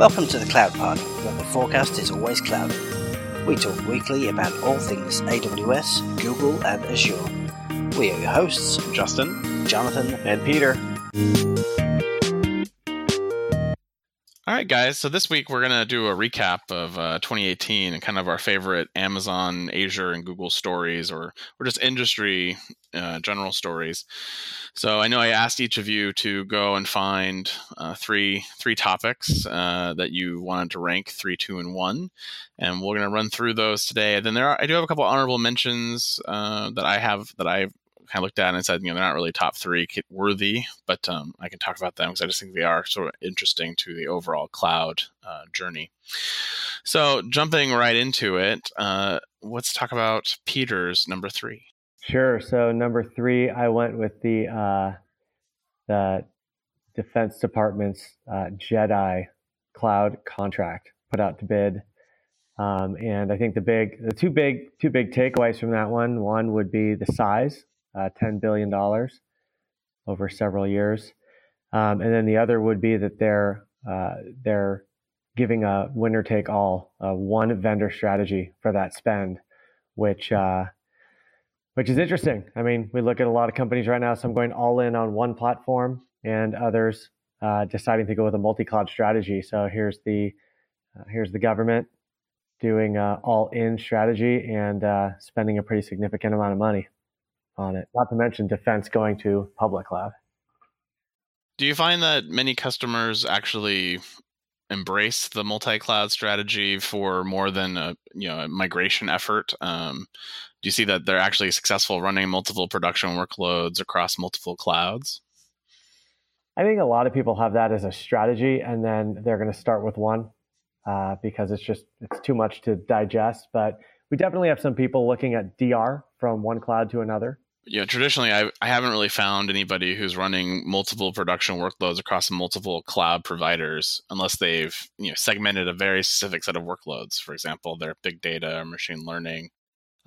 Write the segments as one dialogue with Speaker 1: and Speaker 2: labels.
Speaker 1: Welcome to the Cloud Pod, where the forecast is always cloudy. We talk weekly about all things AWS, Google, and Azure. We are your hosts,
Speaker 2: Justin,
Speaker 1: Jonathan,
Speaker 3: and Peter.
Speaker 2: Guys. So this week we're to do a recap of uh, 2018 and kind of our favorite Amazon, Azure, and Google stories, or or just industry uh, general stories. So I know I asked each of you to go and find uh, three three topics uh, that you wanted to rank three, two, and one, and we're to run through those today. And then there are I do have a couple honorable mentions uh, that I have that I kind of looked at and said, you know, they're not really top three worthy, but um, I can talk about them because I just think they are sort of interesting to the overall cloud uh, journey. So, jumping right into it, uh, let's talk about Peter's number three.
Speaker 3: Sure. So, number three, I went with the uh, the Defense Department's uh, JEDI cloud contract put out to bid. Um, and I think the big, the two big, two big takeaways from that one. One would be the size $10 billion over several years. Um, and then the other would be that they're, uh, they're giving a winner take all, uh, one vendor strategy for that spend, which, uh, which is interesting. I mean, we look at a lot of companies right now, some going all in on one platform and others uh, deciding to go with a multi-cloud strategy. So here's the, uh, here's the government doing all in strategy and spending a pretty significant amount of money on it. Not to mention defense going to public cloud.
Speaker 2: Do you find that many customers actually embrace the multi-cloud strategy for more than a you know a migration effort? Um, do you see that they're actually successful running multiple production workloads across multiple clouds?
Speaker 3: I think a lot of people have that as a strategy, and then they're going to start with one uh, because it's just it's too much to digest. But we definitely have some people looking at DR from one cloud to another
Speaker 2: you know, traditionally, I, I haven't really found anybody who's running multiple production workloads across multiple cloud providers unless they've you know segmented a very specific set of workloads. For example, their big data or machine learning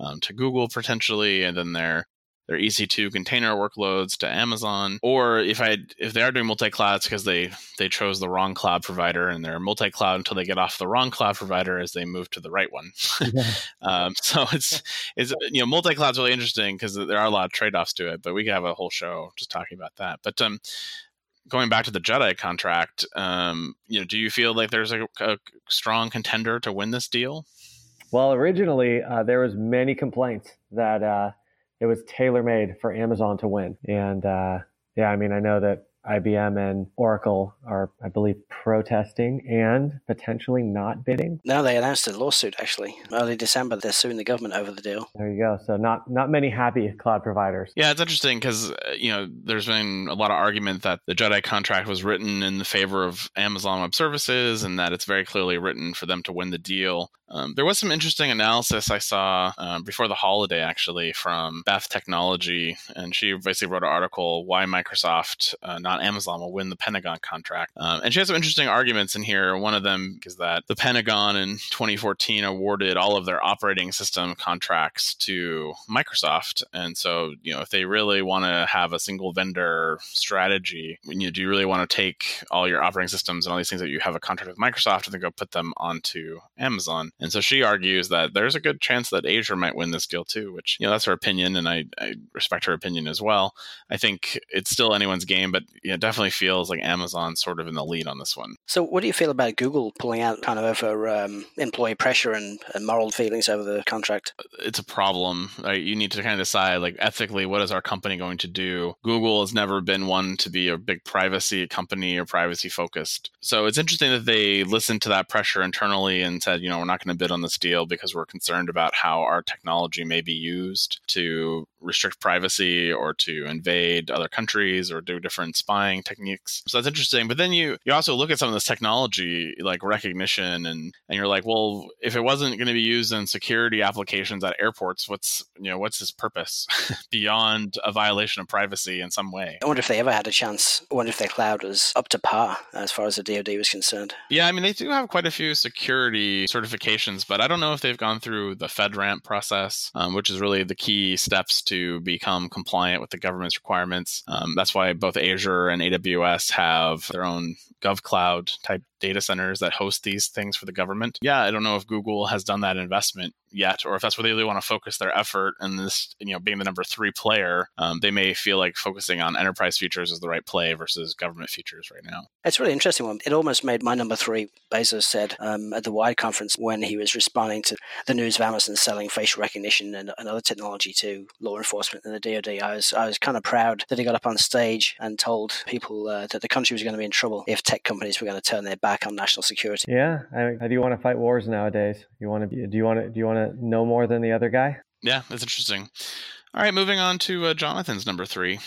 Speaker 2: um, to Google potentially, and then their their EC2 container workloads to Amazon, or if I if they are doing multi clouds because they they chose the wrong cloud provider and they're multi cloud until they get off the wrong cloud provider as they move to the right one. Yeah. um, so it's it's you know multi cloud is really interesting because there are a lot of trade offs to it, but we could have a whole show just talking about that. But um, going back to the JEDI contract, um, you know, do you feel like there's a, a strong contender to win this deal?
Speaker 3: Well, originally uh, there was many complaints that. Uh, it was tailor made for Amazon to win. And uh, yeah, I mean, I know that IBM and Oracle are, I believe, protesting and potentially not bidding.
Speaker 1: No, they announced a lawsuit actually early December. They're suing the government over the deal.
Speaker 3: There you go. So not not many happy cloud providers.
Speaker 2: Yeah, it's interesting because uh, you know there's been a lot of argument that the JEDI contract was written in the favor of Amazon Web Services and that it's very clearly written for them to win the deal. Um, there was some interesting analysis I saw um, before the holiday, actually, from Beth Technology, and she basically wrote an article why Microsoft, uh, not Amazon, will win the Pentagon contract. Um, and she has some interesting arguments in here. One of them is that the Pentagon in 2014 awarded all of their operating system contracts to Microsoft, and so you know if they really want to have a single vendor strategy, you know, do you really want to take all your operating systems and all these things that you have a contract with Microsoft and then go put them onto Amazon? And so she argues that there's a good chance that Azure might win this deal too, which, you know, that's her opinion. And I, I respect her opinion as well. I think it's still anyone's game, but you know, it definitely feels like Amazon's sort of in the lead on this one.
Speaker 1: So what do you feel about Google pulling out kind of over um, employee pressure and, and, moral feelings over the contract?
Speaker 2: It's a problem. Right? You need to kind of decide, like, ethically, what is our company going to do? Google has never been one to be a big privacy company or privacy focused. So it's interesting that they listened to that pressure internally and said, you know, we're not to bid on this deal because we're concerned about how our technology may be used to restrict privacy or to invade other countries or do different spying techniques. So that's interesting. But then you you also look at some of this technology like Rekognition and and you're like, well, if it wasn't going to be used in security applications at airports, what's you know what's its purpose beyond a violation of privacy in some way?
Speaker 1: I wonder if they ever had a chance. I wonder if their cloud was up to par as far as the DoD was concerned.
Speaker 2: Yeah, I mean they do have quite a few security certifications, but I don't know if they've gone through the FedRAMP process, um, which is really the key steps to to become compliant with the government's requirements. Um, that's why both Azure and AWS have their own GovCloud type data centers that host these things for the government. Yeah, I don't know if Google has done that investment yet, or if that's where they really want to focus their effort. And this, you know, being the number three player, um, they may feel like focusing on enterprise features is the right play versus government features right now.
Speaker 1: It's really interesting one. It almost made my number three. Bezos said um, at the Wired conference when he was responding to the news of Amazon selling facial recognition and, and other technology to law enforcement and the DoD. I was I was kind of proud that he got up on stage and told people uh, that the country was going to be in trouble if tech companies were going to turn their back on national security.
Speaker 3: Yeah, I, how do you want to fight wars nowadays? You want to do you want to do you want to know more than the other guy?
Speaker 2: Yeah, that's interesting. All right, moving on to uh, Jonathan's number three.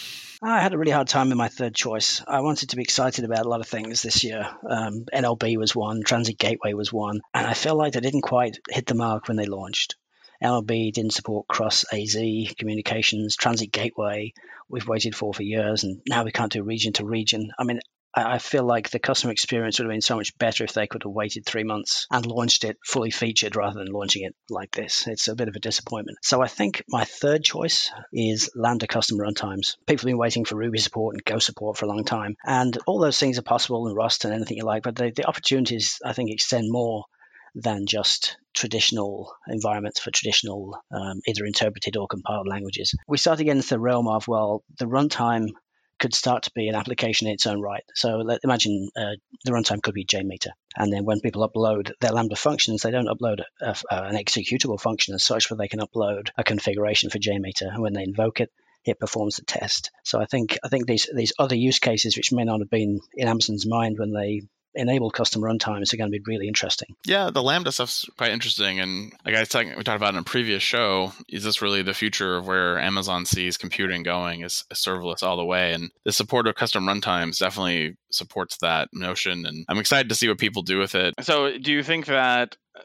Speaker 1: I had a really hard time with my third choice. I wanted to be excited about a lot of things this year. Um, NLB was one, Transit Gateway was one, and I felt like they didn't quite hit the mark when they launched. NLB didn't support cross AZ communications. Transit Gateway, we've waited for for years, and now we can't do region to region. I mean, I feel like the customer experience would have been so much better if they could have waited three months and launched it fully featured rather than launching it like this. It's a bit of a disappointment. So I think my third choice is Lambda custom runtimes. People have been waiting for Ruby support and Go support for a long time. And all those things are possible in Rust and anything you like, but the, the opportunities, I think, extend more than just traditional environments for traditional um, either interpreted or compiled languages. We start into the realm of, well, the runtime could start to be an application in its own right. So let, imagine uh, the runtime could be JMeter. And then when people upload their Lambda functions, they don't upload a, a, an executable function as such, but they can upload a configuration for JMeter. And when they invoke it, it performs the test. So I think I think these these other use cases, which may not have been in Amazon's mind when they enable custom runtimes are going to be really interesting.
Speaker 2: Yeah, the Lambda stuff's quite interesting. And like I talking, we talked about in a previous show, is this really the future of where Amazon sees computing going? Is, is serverless all the way? And the support of custom runtimes definitely supports that notion. And I'm excited to see what people do with it. So, do you think that uh,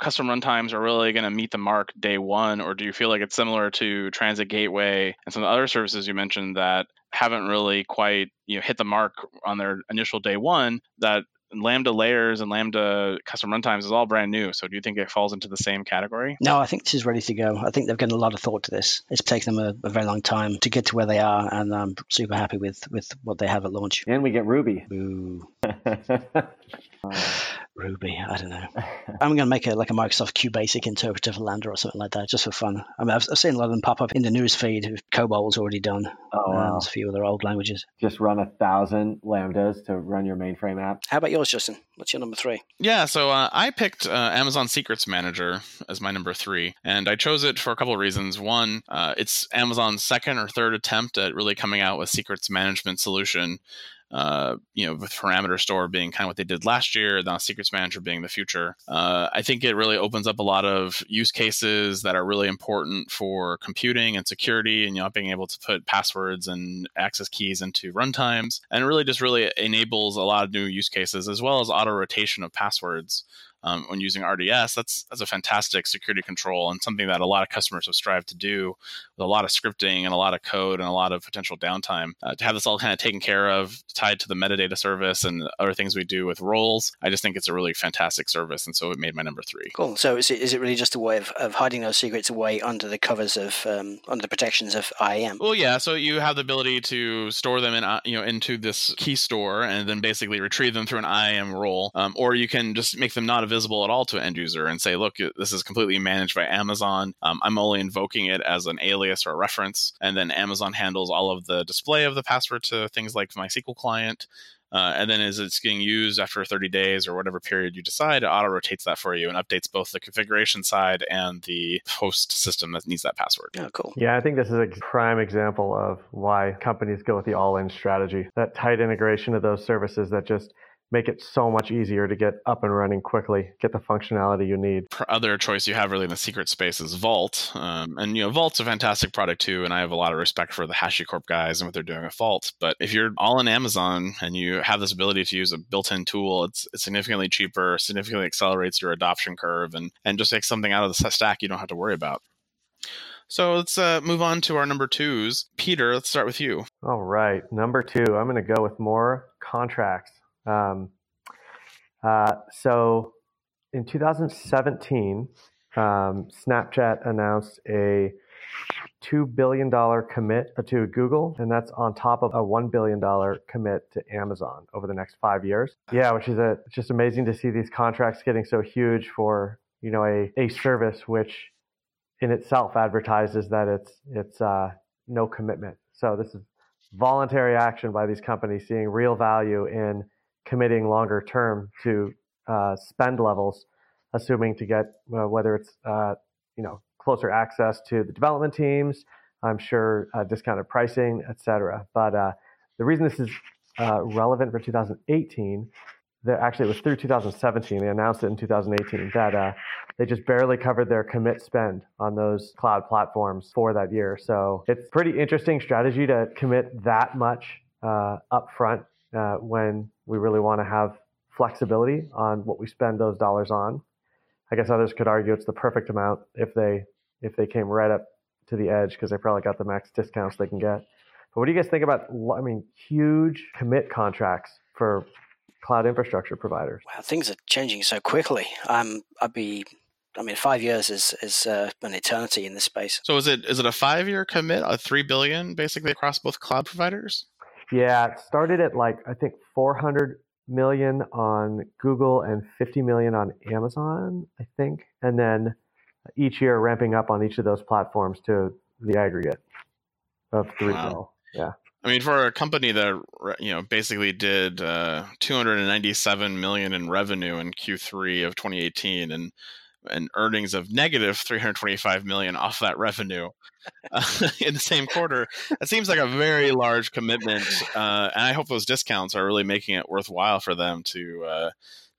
Speaker 2: custom runtimes are really going to meet the mark day one, or do you feel like it's similar to Transit Gateway and some of the other services you mentioned that haven't really quite you know hit the mark on their initial day one? That Lambda layers and Lambda custom runtimes is all brand new. So do you think it falls into the same category?
Speaker 1: No, I think this is ready to go. I think they've given a lot of thought to this. It's taken them a, a very long time to get to where they are, and I'm super happy with with what they have at launch.
Speaker 3: And we get Ruby.
Speaker 1: Ooh. Ruby. I don't know. I'm going to make a like a Microsoft QBasic interpreter for Lambda or something like that, just for fun. I mean, I've, I've seen a lot of them pop up in the news feed. COBOL's already done.
Speaker 3: Oh, wow.
Speaker 1: a few other old languages.
Speaker 3: Just run a thousand lambdas to run your mainframe app.
Speaker 1: How about yours, Justin? What's your number three?
Speaker 2: Yeah, so uh, I picked uh, Amazon Secrets Manager as my number three, and I chose it for a couple of reasons. One, uh, it's Amazon's second or third attempt at really coming out with secrets management solution uh, you know, with parameter store being kind of what they did last year, now secrets manager being the future. Uh, I think it really opens up a lot of use cases that are really important for computing and security, and you know, being able to put passwords and access keys into runtimes, and it really just really enables a lot of new use cases as well as auto rotation of passwords um, when using RDS, that's that's a fantastic security control and something that a lot of customers have strived to do with a lot of scripting and a lot of code and a lot of potential downtime. Uh, to have this all kind of taken care of, tied to the metadata service and other things we do with roles, I just think it's a really fantastic service, and so it made my number three.
Speaker 1: Cool. So is it, is it really just a way of, of hiding those secrets away under the covers of um, under the protections of IAM?
Speaker 2: Well, yeah. So you have the ability to store them in uh, you know into this key store and then basically retrieve them through an IAM role, um, or you can just make them not available visible at all to an end user and say, look, this is completely managed by Amazon. Um, I'm only invoking it as an alias or a reference. And then Amazon handles all of the display of the password to things like MySQL client. Uh, and then as it's getting used after 30 days or whatever period you decide, it auto rotates that for you and updates both the configuration side and the host system that needs that password.
Speaker 1: Yeah, cool.
Speaker 3: Yeah, I think this is a prime example of why companies go with the all in strategy. That tight integration of those services that just make it so much easier to get up and running quickly, get the functionality you need.
Speaker 2: Other choice you have really in the secret space is Vault, um, and you know Vault's a fantastic product too, and I have a lot of respect for the HashiCorp guys and what they're doing with Vault. But if you're all in Amazon and you have this ability to use a built-in tool, it's, it's significantly cheaper, significantly accelerates your adoption curve, and and just takes something out of the stack you don't have to worry about. So let's uh, move on to our number twos. Peter, let's start with you.
Speaker 3: All right, number two. I'm going to go with more contracts. Um, uh, so in 2017, um, Snapchat announced a $2 billion commit to Google, and that's on top of a $1 billion commit to Amazon over the next five years. Yeah, which is a, just amazing to see these contracts getting so huge for, you know, a, a service which in itself advertises that it's, it's uh, no commitment. So this is voluntary action by these companies seeing real value in committing longer term to uh, spend levels, assuming to get uh, whether it's uh, you know closer access to the development teams, I'm sure uh, discounted pricing, et cetera. But uh, the reason this is uh, relevant for 2018, that actually it was through 2017. They announced it in 2018 that they just barely covered their commit spend on those cloud platforms for that year. So it's pretty interesting strategy to commit that much uh, upfront uh, when we really want to have flexibility on what we spend those dollars on. I guess others could argue it's the perfect amount if they if they came right up to the edge because they probably got the max discounts they can get. But what do you guys think about? I mean, huge commit contracts for cloud infrastructure providers.
Speaker 1: Wow, things are changing so quickly. Um, I'd be I mean, five years is is uh, an eternity in this space.
Speaker 2: So is it is it a five year commit, a three billion basically across both cloud providers?
Speaker 3: Yeah, it started at like I think four hundred million on Google and fifty million on Amazon, I think, and then each year ramping up on each of those platforms to the aggregate of three wow. Yeah.
Speaker 2: I mean, for a company that you know basically did uh, 297 million in revenue in Q3 of 2018, and and earnings of negative 325 million off that revenue uh, in the same quarter that seems like a very large commitment uh, and i hope those discounts are really making it worthwhile for them to uh,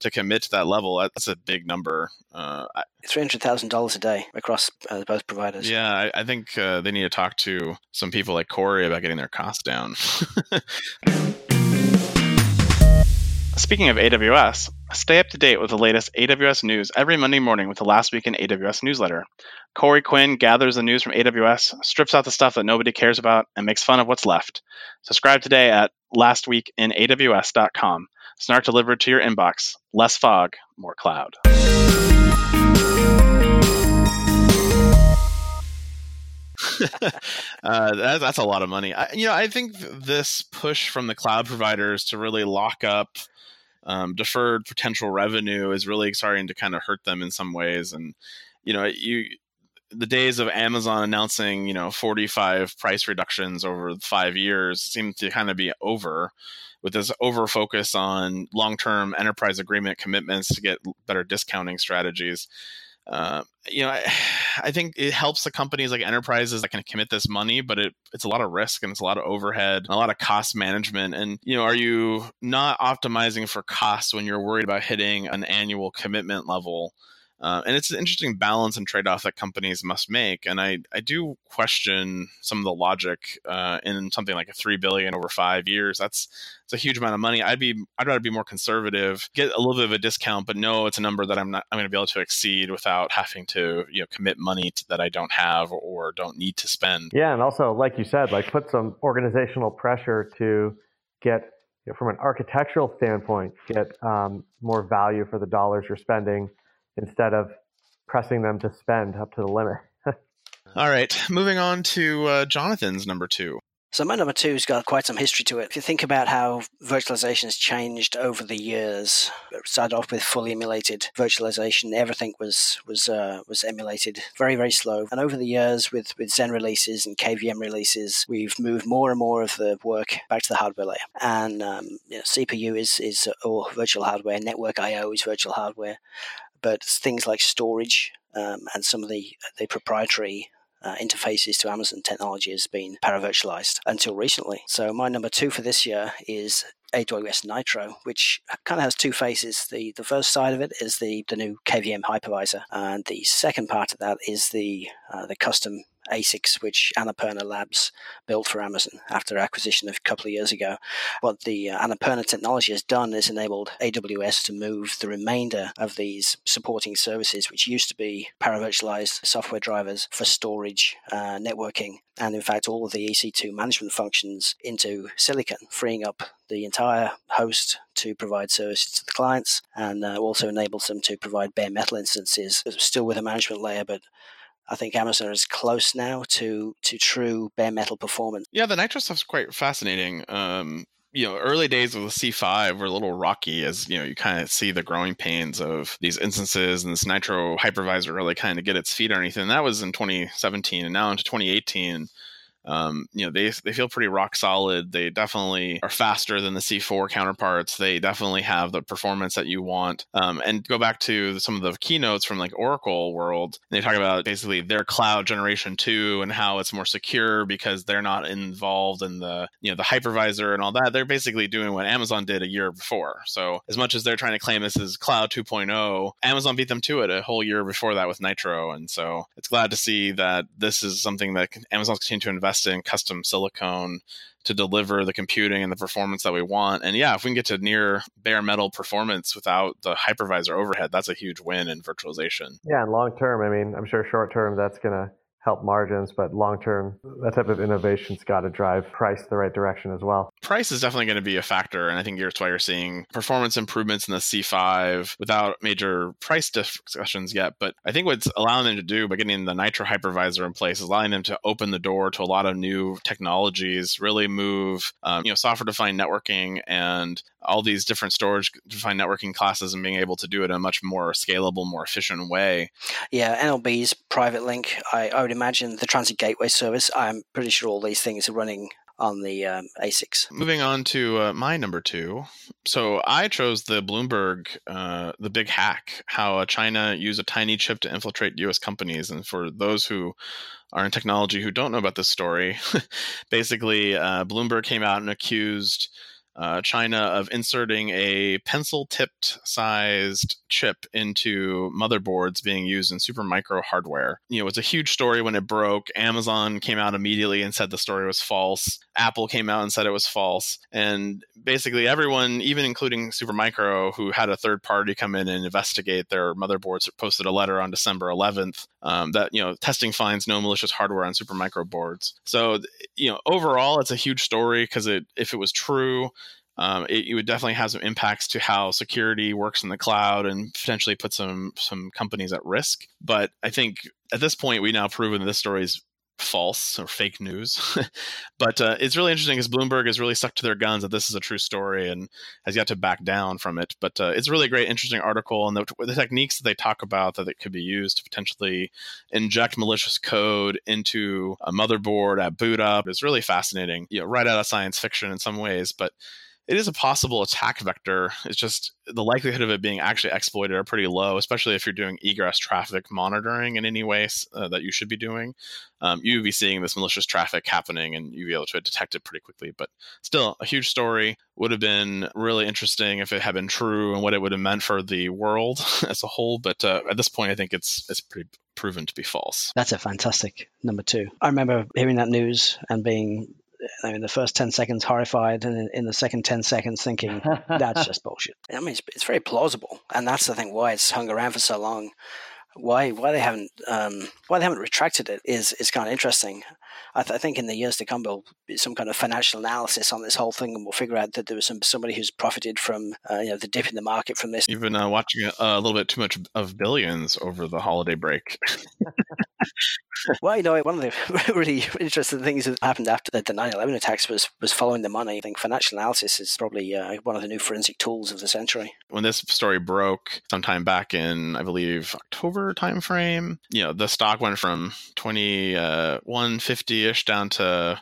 Speaker 2: to commit to that level. That's a big number
Speaker 1: uh, $300000 a day across uh, both providers.
Speaker 2: Yeah i, I think uh, they need to talk to some people like corey about getting their costs down Speaking of AWS, stay up to date with the latest AWS news every Monday morning with the Last Week in AWS newsletter. Corey Quinn gathers the news from AWS, strips out the stuff that nobody cares about, and makes fun of what's left. Subscribe today at lastweekinaws.com. Snark delivered to your inbox. Less fog, more cloud. uh, that, that's a lot of money. I, you know, I think this push from the cloud providers to really lock up um, deferred potential revenue is really starting to kind of hurt them in some ways. And you know, you the days of Amazon announcing you know 45 price reductions over five years seem to kind of be over with this over focus on long term enterprise agreement commitments to get better discounting strategies. Uh, you know, I, I, think it helps the companies like enterprises that can commit this money, but it, it's a lot of risk and it's a lot of overhead, a lot of cost management. And, you know, are you not optimizing for costs when you're worried about hitting an annual commitment level? Uh, and it's an interesting balance and trade off that companies must make. And I, I do question some of the logic uh, in something like a three billion over five years. That's it's a huge amount of money. I'd be I'd rather be more conservative, get a little bit of a discount, but know it's a number that I'm not I'm going to be able to exceed without having to you know commit money to, that I don't have or don't need to spend.
Speaker 3: Yeah, and also like you said, like put some organizational pressure to get you know, from an architectural standpoint, get um, more value for the dollars you're spending instead of pressing them to spend up to the limit.
Speaker 2: All right, moving on to uh, Jonathan's number two.
Speaker 1: So my number two's got quite some history to it. If you think about how virtualization has changed over the years, it started off with fully emulated virtualization. Everything was was uh, was emulated, very very slow. And over the years, with with Xen releases and KVM releases, we've moved more and more of the work back to the hardware layer. And um, you know, CPU is is all virtual hardware, network I/O is virtual hardware, but things like storage um, and some of the the proprietary uh, interfaces to Amazon technology has been paravirtualized until recently. So my number two for this year is AWS Nitro, which kind of has two faces. The the first side of it is the the new KVM hypervisor, and the second part of that is the uh, the custom ASICs, which Annapurna Labs built for Amazon after acquisition of a couple of years ago. What the uh, Annapurna technology has done is enabled AWS to move the remainder of these supporting services, which used to be paravirtualized software drivers for storage, uh, networking, and in fact all of the EC2 management functions into Silicon, freeing up the entire host to provide services to the clients and uh, also enables them to provide bare metal instances, still with a management layer, but I think Amazon is close now to to true bare metal performance.
Speaker 2: Yeah, the Nitro stuff's quite fascinating. Um, you know, early days of the C5 were a little rocky as, you know, you kind of see the growing pains of these instances and this Nitro hypervisor really kind of get its feet underneath. And that was in 2017. And now into 2018, um, you know they they feel pretty rock solid. They definitely are faster than the C4 counterparts. They definitely have the performance that you want. Um, and go back to some of the keynotes from like Oracle World. They talk about basically their cloud generation two and how it's more secure because they're not involved in the you know the hypervisor and all that. They're basically doing what Amazon did a year before. So as much as they're trying to claim this is cloud 2.0, Amazon beat them to it a whole year before that with Nitro. And so it's glad to see that this is something that Amazon's continue to invest invest in custom silicone to deliver the computing and the performance that we want. And yeah, if we can get to near bare metal performance without the hypervisor overhead, that's a huge win in virtualization.
Speaker 3: Yeah, and long term, I mean, I'm sure short term that's going to help margins, but long term, that type of innovation's got to drive price the right direction as well.
Speaker 2: Price is definitely going to be a factor, and I think that's why you're seeing performance improvements in the C5 without major price discussions yet. But I think what's allowing them to do by getting the Nitro hypervisor in place is allowing them to open the door to a lot of new technologies, really move, um, you know, software-defined networking and all these different storage defined networking classes and being able to do it in a much more scalable, more efficient way.
Speaker 1: Yeah, NLB's private link, I, I would imagine the transit gateway service. I'm pretty sure all these things are running on the um, ASICs.
Speaker 2: Moving on to uh, my number two. So I chose the Bloomberg, uh, the big hack, how uh, China used a tiny chip to infiltrate U.S. companies. And for those who are in technology who don't know about this story, basically uh, Bloomberg came out and accused uh, China of inserting a pencil tipped sized chip into motherboards being used in Supermicro hardware. You know, it was a huge story when it broke. Amazon came out immediately and said the story was false. Apple came out and said it was false. And basically, everyone, even including Supermicro, who had a third party come in and investigate their motherboards, posted a letter on December 11th um, that, you know, testing finds no malicious hardware on Supermicro boards. So, you know, overall, it's a huge story because it, if it was true, um, it, it, would definitely have some impacts to how security works in the cloud and potentially put some some companies at risk. But I think at this point we now proven that this story is false or fake news. but uh, it's really interesting because Bloomberg has really stuck to their guns that this is a true story and has yet to back down from it. But uh, it's a great, interesting article, and the, the, techniques that they talk about that it could be used to potentially inject malicious code into a motherboard at boot up is really fascinating. You know, right out of science fiction in some ways, but it is a possible attack vector. It's just the likelihood of it being actually exploited are pretty low, especially if you're doing egress traffic monitoring in any way uh, that you should be doing. Um, you would be seeing this malicious traffic happening and you'd be able to detect it pretty quickly. But still, a huge story would have been really interesting if it had been true and what it would have meant for the world as a whole. But uh, at this point, I think it's it's pretty proven to be false.
Speaker 1: That's a fantastic number two. I remember hearing that news and being in the first 10 seconds horrified and in the second 10 seconds thinking that's just bullshit. I mean it's, it's, very plausible and that's the thing why it's hung around for so long. Why why they haven't um, why they haven't retracted it is is kind of interesting. I, th- I, think in the years to come there'll be some kind of financial analysis on this whole thing and we'll figure out that there was some somebody who's profited from uh, you know the dip in the market from this.
Speaker 2: You've been uh, watching a, a little bit too much of billions over the holiday break
Speaker 1: well, you know, one of the really interesting things that happened after the, the 9-11 attacks was, was following the money. I think financial analysis is probably uh, one of the new forensic tools of the century.
Speaker 2: When this story broke sometime back in, I believe, October timeframe, you know, the stock went from 2150 uh, ish down to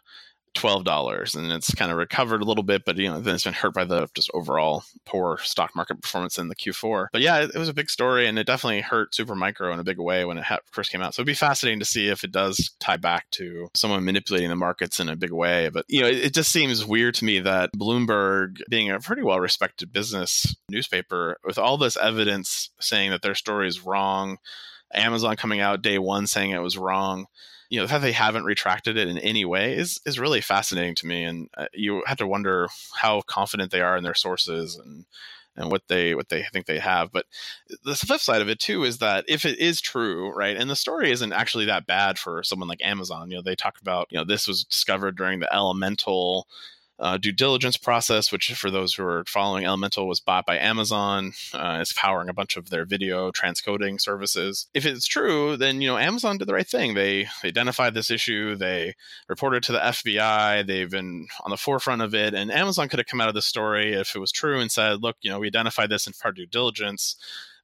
Speaker 2: twelve dollars, and it's kind of recovered a little bit, but you know then it's been hurt by the just overall poor stock market performance in the Q4. But yeah, it, it was a big story, and it definitely hurt Supermicro in a big way when it ha- first came out. So it'd be fascinating to see if it does tie back to someone manipulating the markets in a big way. But you know, it, it just seems weird to me that Bloomberg, being a pretty well respected business newspaper, with all this evidence saying that their story is wrong. Amazon coming out day one saying it was wrong you know the fact they haven't retracted it in any way is is really fascinating to me and uh, you have to wonder how confident they are in their sources and and what they what they think they have but the flip side of it too is that if it is true right and the story isn't actually that bad for someone like amazon you know they talk about you know this was discovered during the elemental uh, due diligence process, which for those who are following Elemental was bought by Amazon, uh, is powering a bunch of their video transcoding services. If it's true, then you know Amazon did the right thing. They, identified this issue, they reported to the FBI, they've been on the forefront of it, and Amazon could have come out of the story if it was true and said, "Look, you know, we identified this in part due diligence."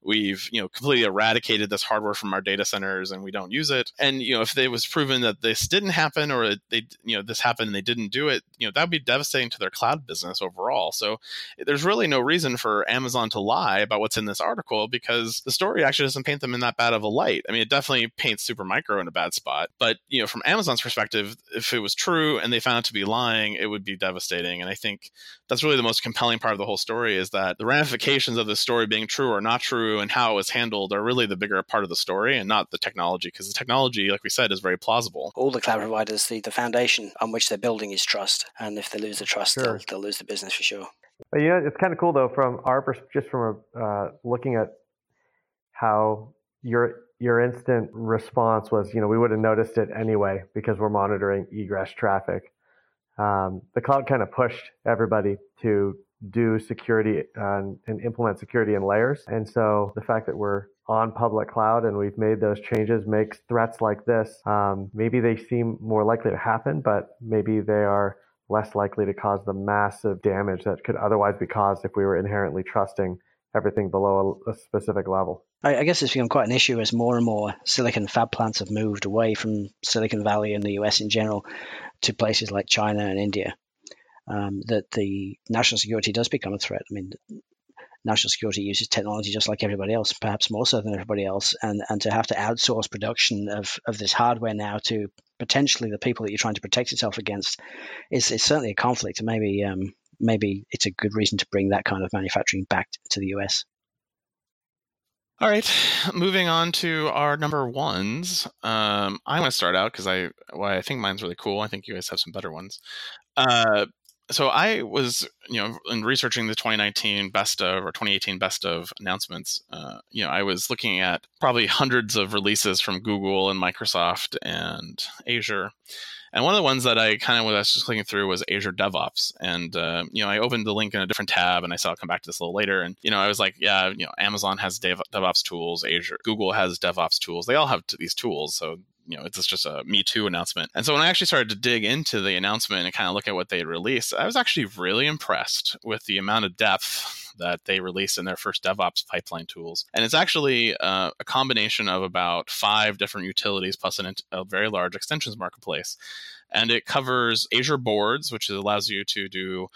Speaker 2: We've you know completely eradicated this hardware from our data centers and we don't use it. And you know if it was proven that this didn't happen or they you know this happened and they didn't do it you know that would be devastating to their cloud business overall. So there's really no reason for amazon to lie about what's in this article because the story actually doesn't paint them in that bad of a light. I mean it definitely paints supermicro in a bad spot but you know from amazon's perspective if it was true and they found it to be lying it would be devastating. And i think that's really the most compelling part of the whole story is that the ramifications of the story being true or not true and how it was handled are really the bigger part of the story and not the technology because the technology like we said is very plausible.
Speaker 1: All the cloud providers the, the foundation on which they're building is trust and if they lose the trust sure. they'll, they'll lose the business for sure.
Speaker 3: But you know it's kind of cool though from our just from a, uh, looking at how your your instant response was you know we would have noticed it anyway because we're monitoring egress traffic. Um, the cloud kind of pushed everybody to do security and, and implement security in layers. And so the fact that we're on public cloud and we've made those changes makes threats like this, um, maybe they seem more likely to happen, but maybe they are less likely to cause the massive damage that could otherwise be caused if we were inherently trusting everything below a, a specific level.
Speaker 1: I, I, guess it's become quite an issue as more and more silicon fab plants have moved away from Silicon Valley and the US in general to places like China and India um, that the national security does become a threat. I mean, national security uses technology just like everybody else, perhaps more so than everybody else, and and to have to outsource production of, of this hardware now to potentially the people that you're trying to protect yourself against is, is certainly a conflict, and maybe um, maybe it's a good reason to bring that kind of manufacturing back to the US.
Speaker 2: All right, moving on to our number ones. Um, I want to start out because I, well, I think mine's really cool. I think you guys have some better ones. Uh, so I was, you know, in researching the 2019 best of or 2018 best of announcements, uh, you know, I was looking at probably hundreds of releases from Google and Microsoft and Azure. And one of the ones that I kind of was just clicking through was Azure DevOps. And, uh, you know, I opened the link in a different tab and I saw I'll come back to this a little later. And, you know, I was like, yeah, you know, Amazon has Dev- DevOps tools, Azure, Google has DevOps tools. They all have these tools. So you know, it's just a Me Too announcement. And so when I actually started to dig into the announcement and kind of look at what they released, I was actually really impressed with the amount of depth that they released in their first DevOps pipeline tools. And it's actually uh, a combination of about five different utilities plus an, a very large extensions marketplace. And it covers Azure Boards, which allows you to do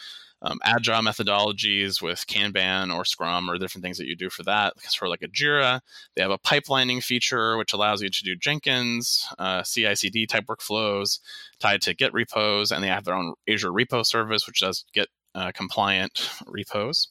Speaker 2: um, agile methodologies with Kanban or Scrum or different things that you do for that. For like a Jira, they have a pipelining feature which allows you to do Jenkins, uh, CI/CD type workflows tied to Git repos, and they have their own Azure Repo service which does Git uh, compliant repos.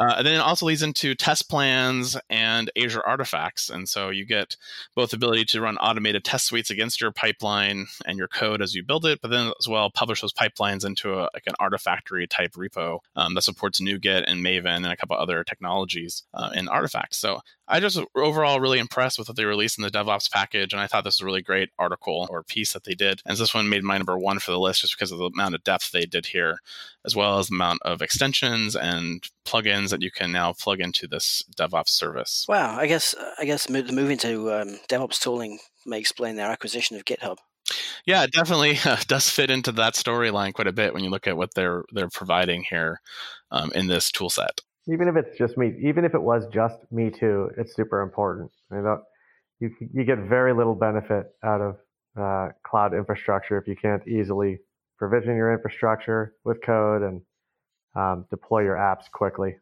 Speaker 2: Uh, and then it also leads into test plans and Azure artifacts. And so you get both ability to run automated test suites against your pipeline and your code as you build it, but then as well publish those pipelines into a, like an artifactory type repo um, that supports NuGet and Maven and a couple other technologies uh, in artifacts. So I just overall really impressed with what they released in the DevOps package, and I thought this was a really great article or piece that they did. And this one made my number one for the list just because of the amount of depth they did here, as well as the amount of extensions and plugins that you can now plug into this DevOps service.
Speaker 1: Wow, I guess I guess the move into um, DevOps tooling may explain their acquisition of GitHub.
Speaker 2: Yeah, it definitely uh, does fit into that storyline quite a bit when you look at what they're they're providing here um, in this tool set
Speaker 3: even if it's just me, even if it was just me too, it's super important. You know, you you get very little benefit out of uh, cloud infrastructure if you can't easily provision your infrastructure with code and um, deploy your apps quickly.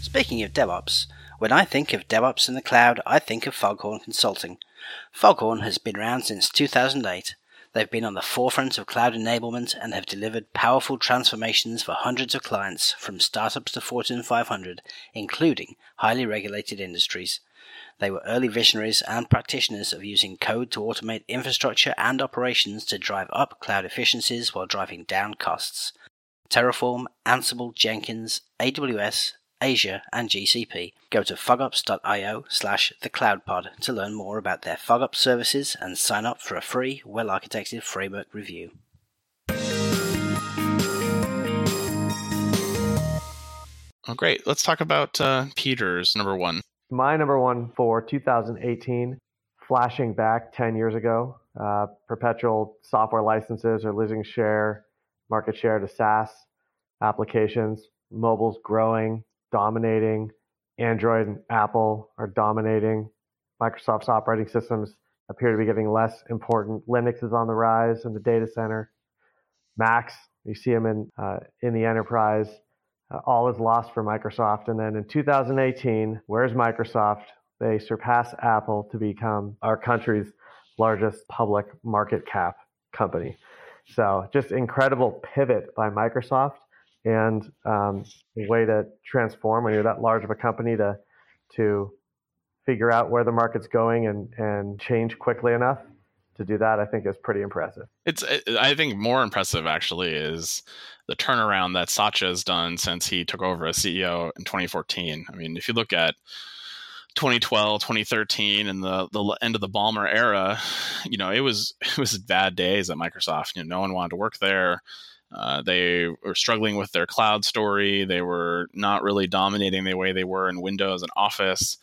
Speaker 1: Speaking of DevOps, when I think of DevOps in the cloud, I think of Foghorn Consulting. Foghorn has been around since 2008 They've been on the forefront of cloud enablement and have delivered powerful transformations for hundreds of clients, from startups to Fortune 500, including highly regulated industries. They were early visionaries and practitioners of using code to automate infrastructure and operations to drive up cloud efficiencies while driving down costs. Terraform, Ansible, Jenkins, AWS, Azure, and GCP, go to fogops.io slash thecloudpod to learn more about their FogOps services and sign up for a free, well-architected framework review.
Speaker 2: Oh, great. Let's talk about uh, Peter's number one.
Speaker 3: My number one for 2018, flashing back 10 years ago, uh, perpetual software licenses are losing share, market share to SaaS applications, mobile's growing, dominating. Android and Apple are dominating. Microsoft's operating systems appear to be getting less important. Linux is on the rise in the data center. Macs, you see them in uh, in the enterprise. Uh, all is lost for Microsoft. And then in 2018, where's Microsoft? They surpass Apple to become our country's largest public market cap company. So just incredible pivot by Microsoft and um, a way to transform when you're that large of a company to to figure out where the market's going and and change quickly enough to do that, I think is pretty impressive.
Speaker 2: It's I think more impressive actually is the turnaround that Satya has done since he took over as CEO in 2014. I mean, if you look at 2012, 2013, and the the end of the Ballmer era, you know, it was it was bad days at Microsoft. You know, no one wanted to work there. Uh, they were struggling with their cloud story. They were not really dominating the way they were in Windows and Office.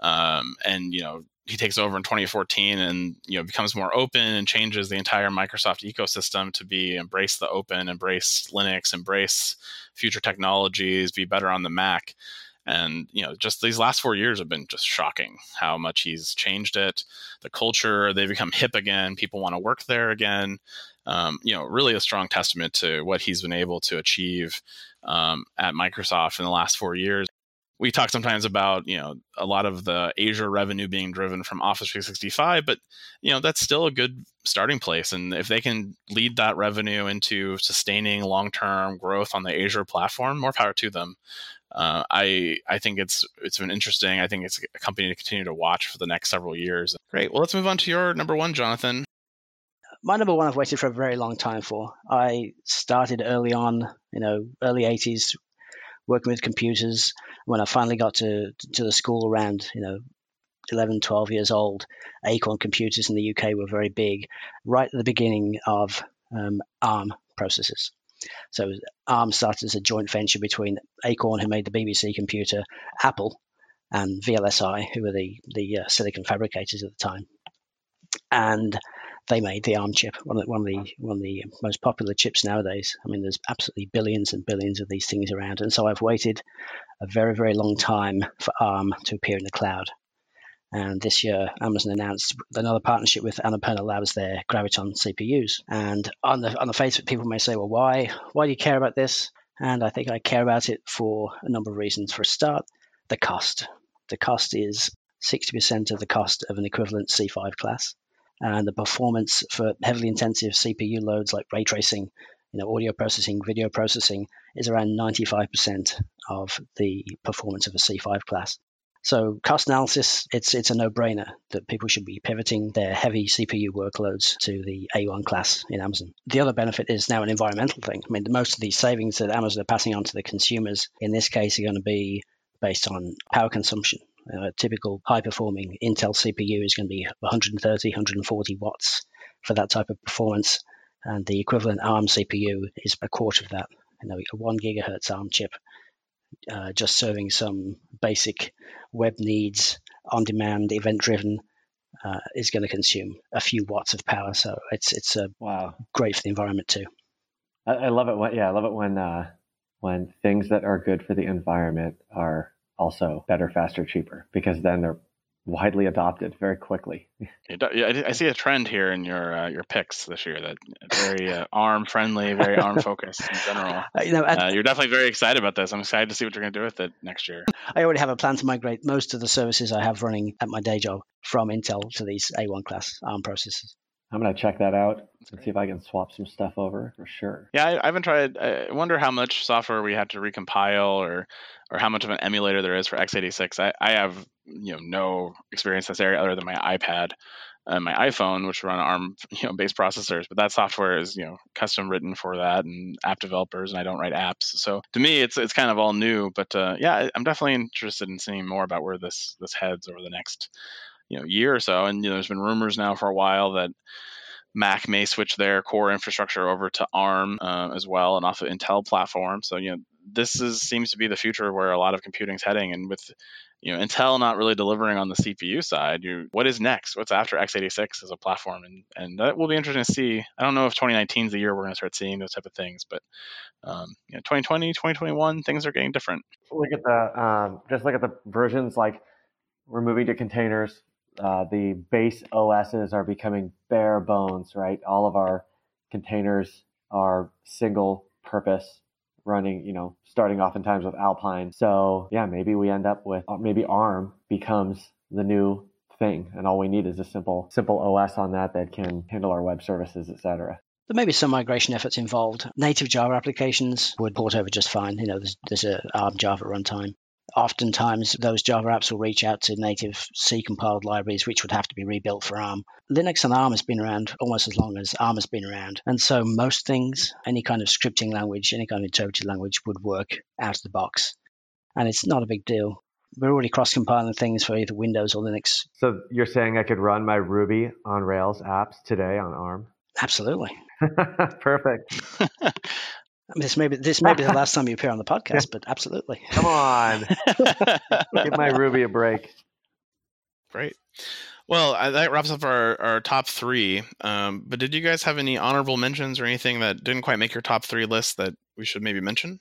Speaker 2: Um, and you know, he takes over in 2014 and you know becomes more open and changes the entire Microsoft ecosystem to be embrace the open, embrace Linux, embrace future technologies, be better on the Mac. And you know, just these last four years have been just shocking how much he's changed it. The culture, they become hip again. People want to work there again. Um, you know, really a strong testament to what he's been able to achieve um, at Microsoft in the last four years we talk sometimes about you know a lot of the Azure revenue being driven from Office 365, but you know that's still a good starting place. And if they can lead that revenue into sustaining long-term growth on the Azure platform, more power to them. Uh, I I think it's it's been interesting. I think it's a company to continue to watch for the next several years. Great. Well, let's move on to your number one, Jonathan.
Speaker 1: My number one, I've waited for a very long time for. I started early on, you know, early '80s, working with computers when I finally got to to the school around you know 11, 12 years old, Acorn computers in the UK were very big, right at the beginning of um, ARM processors. So ARM started as a joint venture between Acorn, who made the BBC computer, Apple, and VLSI, who were the the uh, silicon fabricators at the time. And they made the ARM chip, one of the, one of the one of the most popular chips nowadays. I mean, there's absolutely billions and billions of these things around, and so I've waited a very very long time for ARM to appear in the cloud. And this year, Amazon announced another partnership with Annapurna Labs, their Graviton CPUs. And on the on the face of it, people may say, "Well, why why do you care about this?" And I think I care about it for a number of reasons. For a start, the cost. The cost is 60% of the cost of an equivalent C5 class and the performance for heavily intensive CPU loads like ray tracing, you know, audio processing, video processing is around 95% of the performance of a C5 class. So cost analysis, it's it's a no-brainer that people should be pivoting their heavy CPU workloads to the A1 class in Amazon. The other benefit is now an environmental thing. I mean, most of these savings that Amazon are passing on to the consumers in this case are going to be based on power consumption. A typical high performing Intel CPU is going to be 130, 140 watts for that type of performance. And the equivalent ARM CPU is a quarter of that. You know, a one gigahertz ARM chip, uh, just serving some basic web needs on demand, event driven, uh, is going to consume a few watts of power. So it's it's uh, wow great for the environment too.
Speaker 3: I, I love it. When, yeah, I love it when uh, when things that are good for the environment are also better, faster, cheaper because then they're widely adopted very quickly.
Speaker 2: Yeah, I see a trend here in your uh, your picks this year that very uh, ARM friendly, very ARM focused in general. Uh, you know, uh, you're definitely very excited about this. I'm excited to see what you're going to do with it next year.
Speaker 1: I already have a plan to migrate most of the services I have running at my day job from Intel to these A1 class ARM processors.
Speaker 3: I'm gonna check that out and see if I can swap some stuff over for sure.
Speaker 2: Yeah, I, I, haven't tried. I wonder how much software we had to recompile, or or how much of an emulator there is for x86. I, I have you know no experience in this area other than my iPad and my iPhone, which run ARM you know based processors. But that software is you know custom written for that and app developers, and I don't write apps. So to me, it's it's kind of all new. But uh, yeah, I'm definitely interested in seeing more about where this this heads over the next you know year or so. And you know, there's been rumors now for a while that Mac may switch their core infrastructure over to ARM uh, as well and off of Intel platform. So you know this is seems to be the future where a lot of computing is heading. And with you know Intel not really delivering on the CPU side, you what is next? What's after x86 as a platform? And and that will be interesting to see. I don't know if 2019 is the year we're going to start seeing those type of things, but um, you know, 2020, 2021, things are getting different.
Speaker 3: Look at the um, just look at the versions like we're moving to containers. Uh, the base OSs are becoming bare bones, right? All of our containers are single purpose running, you know, starting oftentimes with Alpine. So yeah, maybe we end up with uh, maybe ARM becomes the new thing, and all we need is a simple simple OS on that that can handle our web services, etc.
Speaker 1: There may be some migration efforts involved. Native Java applications would port over just fine. You know, there's, there's a ARM Java runtime oftentimes those Java apps will reach out to native C compiled libraries, which would have to be rebuilt for ARM. Linux and ARM has been around almost as long as ARM has been around. And so most things, any kind of scripting language, any kind of interpreted language would work out of the box. And it's not a big deal. We're already cross compiling things for either Windows or Linux.
Speaker 3: So you're saying I could run my Ruby on Rails apps today on ARM?
Speaker 1: Absolutely.
Speaker 3: Perfect.
Speaker 1: I mean, this may be this may be the last time you appear on the podcast, but absolutely.
Speaker 3: Come on, give my Ruby a break.
Speaker 2: Great. Well, that wraps up our, our top three. Um, but did you guys have any honorable mentions or anything that didn't quite make your top three list that we should maybe mention?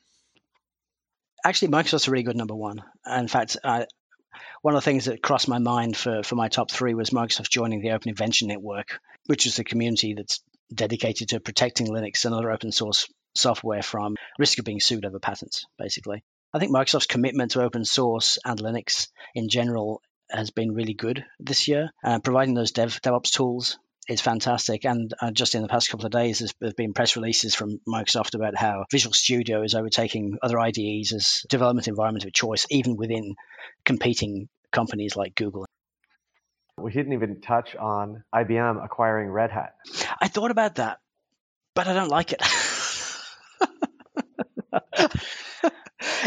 Speaker 1: Actually, Microsoft's a really good number one. In fact, I, one of the things that crossed my mind for, for my top three was Microsoft joining the Open Invention Network, which is a community that's dedicated to protecting Linux and other open source software from risk of being sued over patents, basically. I think Microsoft's commitment to open source and Linux in general has been really good this year. Uh, providing those dev DevOps tools is fantastic. And uh, just in the past couple of days, there's, there's been press releases from Microsoft about how Visual Studio is overtaking other IDEs as development environment of choice, even within competing companies like Google.
Speaker 3: We didn't even touch on IBM acquiring Red Hat.
Speaker 1: I thought about that, but I don't like it.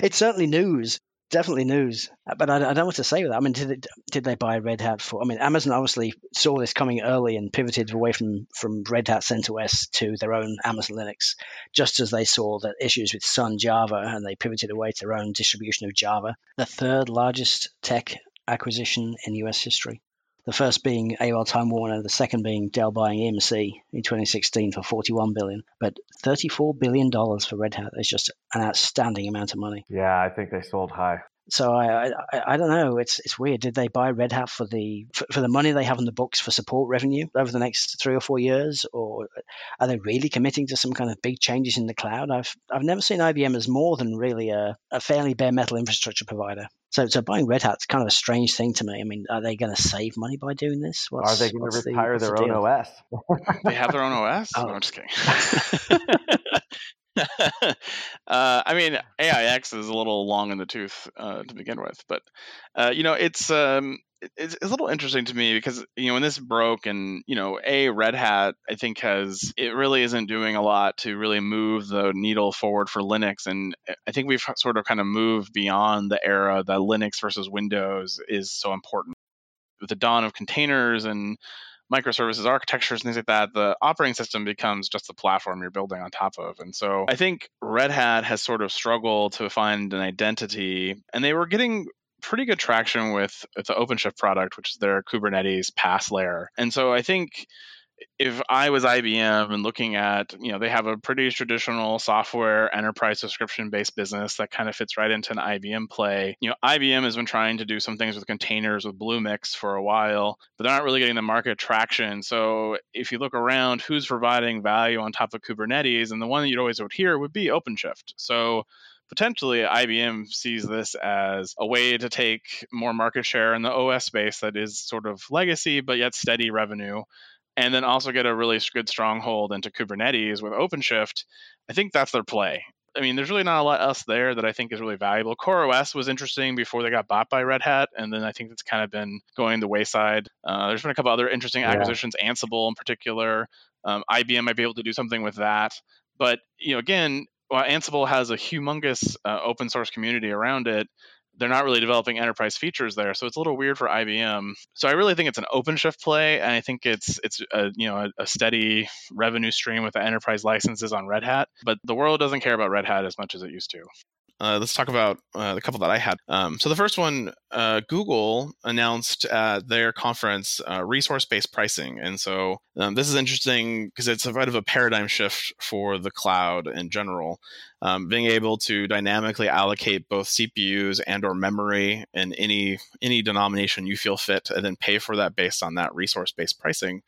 Speaker 1: it's certainly news, definitely news. Uh, but I, I, don't know what to say with that. I mean, did it, did they buy Red Hat for? I mean, Amazon obviously saw this coming early and pivoted away from from Red Hat CentOS to their own Amazon Linux, just as they saw the issues with Sun Java and they pivoted away to their own distribution of Java. The third largest tech acquisition in U.S. history. The first being AOL Time Warner, the second being Dell buying EMC in 2016 for 41 billion. But 34 billion dollars for Red Hat is just an outstanding amount of money.
Speaker 3: Yeah, I think they sold high.
Speaker 1: So I, I, I don't know. It's it's weird. Did they buy Red Hat for the for, for, the money they have in the books for support revenue over the next three or four years, or are they really committing to some kind of big changes in the cloud? I've I've never seen IBM as more than really a, a fairly bare metal infrastructure provider. So, so buying Red Hat's kind of a strange thing to me. I mean, are they going to save money by doing this?
Speaker 3: What's, are they going to retire the, their the own OS?
Speaker 2: they have their own OS. Oh. No, I'm just kidding. uh, I mean, AIX is a little long in the tooth uh, to begin with, but uh, you know, it's um, it's, it's, a little interesting to me because you know when this broke and you know a red hat i think has it really isn't doing a lot to really move the needle forward for linux and i think we've sort of kind of moved beyond the era that linux versus windows is so important. With the dawn of containers and microservices architectures things like that, the operating system becomes just the platform you're building on top of. And so I think Red Hat has sort of struggled to find an identity, and they were getting pretty good traction with, with the OpenShift product, which is their Kubernetes PaaS layer. And so I think if I was IBM and looking at, you know, they have a pretty traditional software enterprise subscription based business that kind of fits right into an IBM play. You know, IBM has been trying to do some things with containers with Bluemix for a while, but they're not really getting the market traction. So if you look around, who's providing value on top of Kubernetes? And the one that you'd always would hear would be OpenShift. So potentially IBM sees this as a way to take more market share in the OS space that is sort of legacy, but yet steady revenue and then also get a really good stronghold into Kubernetes with OpenShift, I think that's their play. I mean, there's really not a lot else there that I think is really valuable. CoreOS was interesting before they got bought by Red Hat, and then I think it's kind of been going the wayside. Uh, there's been a couple other interesting acquisitions, yeah. Ansible in particular. Um, IBM might be able to do something with that, but you know, again, while Ansible has a humongous uh, open source community around it, they're not really developing enterprise features there, so it's a little weird for IBM. So I really think it's an OpenShift play, and I think it's it's a you know a, a steady revenue stream with the enterprise licenses on Red Hat. But the world doesn't care about Red Hat as much as it used to. Uh, let's talk about uh, the couple that I had. Um, so the first one, uh, Google announced at their conference uh, resource-based pricing, and so um, this is interesting because it's a bit of a paradigm shift for the cloud in general. Um, being able to dynamically allocate both CPUs and or memory in any any denomination you feel fit, and then pay for that based on that resource-based pricing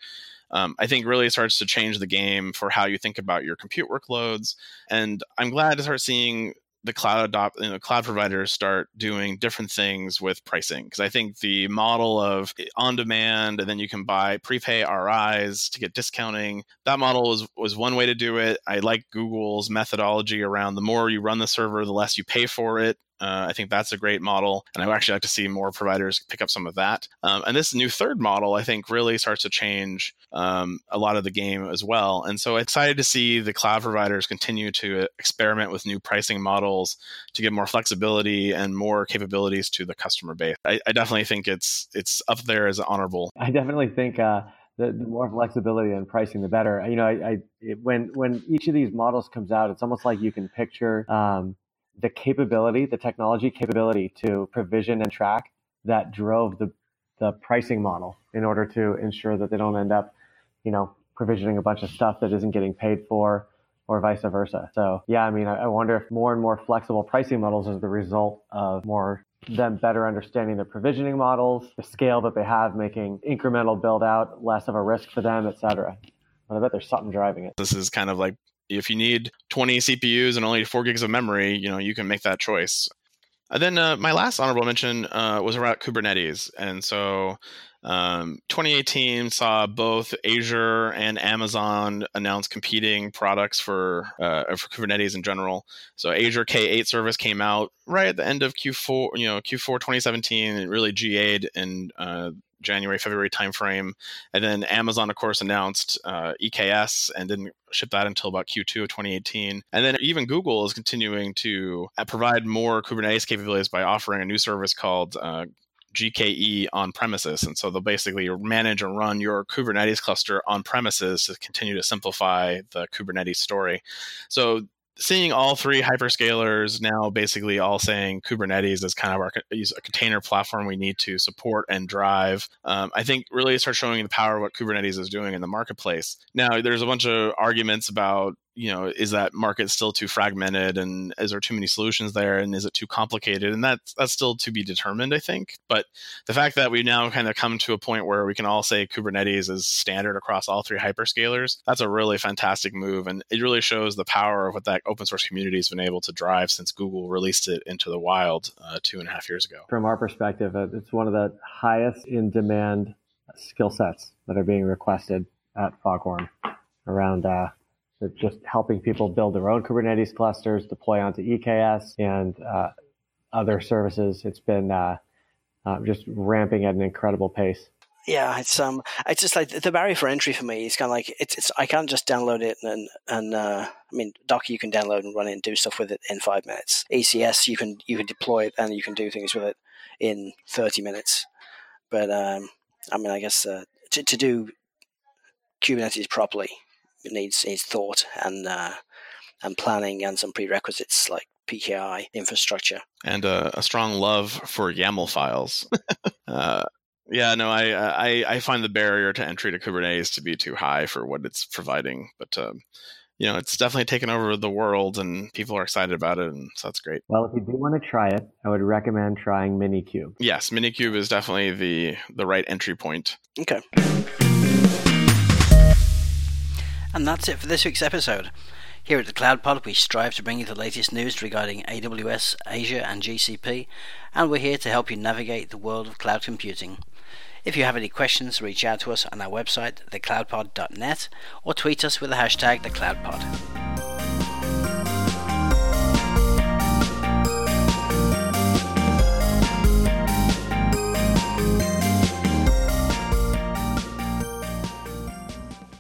Speaker 2: um, I think really starts to change the game for how you think about your compute workloads. And I'm glad to start seeing the cloud adopt you know, cloud providers start doing different things with pricing because I think the model of eh, on demand and then you can buy prepay RIs to get discounting that model was was one way to do it. I like Google's methodology around the more you run the server, the less you pay for it. Uh, I think that's a great model, and I would actually like to see more providers pick up some of that. Um, and this new third model, I think, really starts to change um, a lot of the game as well. And so, excited to see the cloud providers continue to experiment with new pricing models to give more flexibility and more capabilities to the customer base. I, I definitely think it's it's up there as honorable.
Speaker 3: I definitely think. Uh the, the, more flexibility and pricing, the better. You know, I, I it, when when each of these models comes out, it's almost like you can picture um, the capability, the technology capability to provision and track that drove the, the pricing model in order to ensure that they don't end up, you know, provisioning a bunch of stuff that isn't getting paid for or vice versa. So yeah, I mean, I, I wonder if more and more flexible pricing models is the result of more them better understanding their provisioning models, the scale that they have, making incremental build out less of a risk for them, et cetera. But I bet there's something driving it.
Speaker 2: This is kind of like if you need 20 CPUs and only four gigs of memory, you know, you can make that choice. And then uh, my last honorable mention uh, was around Kubernetes. And so um, 2018 saw both Azure and Amazon announce competing products for uh, for Kubernetes in general. So Azure K8 service came out right at the end of Q4, you know, Q4 2017, and really GA'd in uh, January February timeframe, and then Amazon, of course, announced uh, EKS and didn't ship that until about Q2 of 2018. And then even Google is continuing to uh, provide more Kubernetes capabilities by offering a new service called uh, GKE on premises. And so they'll basically manage and run your Kubernetes cluster on premises to continue to simplify the Kubernetes story. So seeing all three hyperscalers now basically all saying Kubernetes is kind of our a container platform we need to support and drive, um, I think really starts showing the power of what Kubernetes is doing in the marketplace. Now, there's a bunch of arguments about you know is that market still too fragmented and is there too many solutions there and is it too complicated? And that's that's still to be determined i think. But the fact that we now kind of come to a point where we can all say kubernetes is standard across all three hyperscalers that's a really fantastic move and it really shows the power of what that open source community has been able to drive since google released it into the wild uh, two and a half years ago.
Speaker 3: From our perspective it's one of the highest in demand skill sets that are being requested at foghorn around uh, just helping people build their own Kubernetes clusters, deploy onto EKS and uh, other services. It's been uh, uh, just ramping at an incredible pace.
Speaker 1: Yeah, it's um, it's just like the barrier for entry for me is kind of like it's, it's I can't just download it and and uh, I mean Docker you can download and run it and do stuff with it in five minutes. ECS you can you can deploy it and you can do things with it in thirty minutes. But um, I mean I guess uh, to to do Kubernetes properly, needs needs thought and uh, and planning and some prerequisites like PKI infrastructure
Speaker 2: and uh, a strong love for YAML files. uh, yeah, no, I, I I find the barrier to entry to Kubernetes to be too high for what it's providing, but. Um, you know, it's definitely taken over the world and people are excited about it. And so that's great.
Speaker 3: Well, if you do want to try it, I would recommend trying Minikube.
Speaker 2: Yes, Minikube is definitely the, the right entry point.
Speaker 1: Okay. And that's it for this week's episode. Here at the Cloud Pod, we strive to bring you the latest news regarding AWS, Azure, and GCP, and we're here to help you navigate the world of cloud computing. If you have any questions, reach out to us on our website, thecloudpod.net, or tweet us with the hashtag thecloudpod.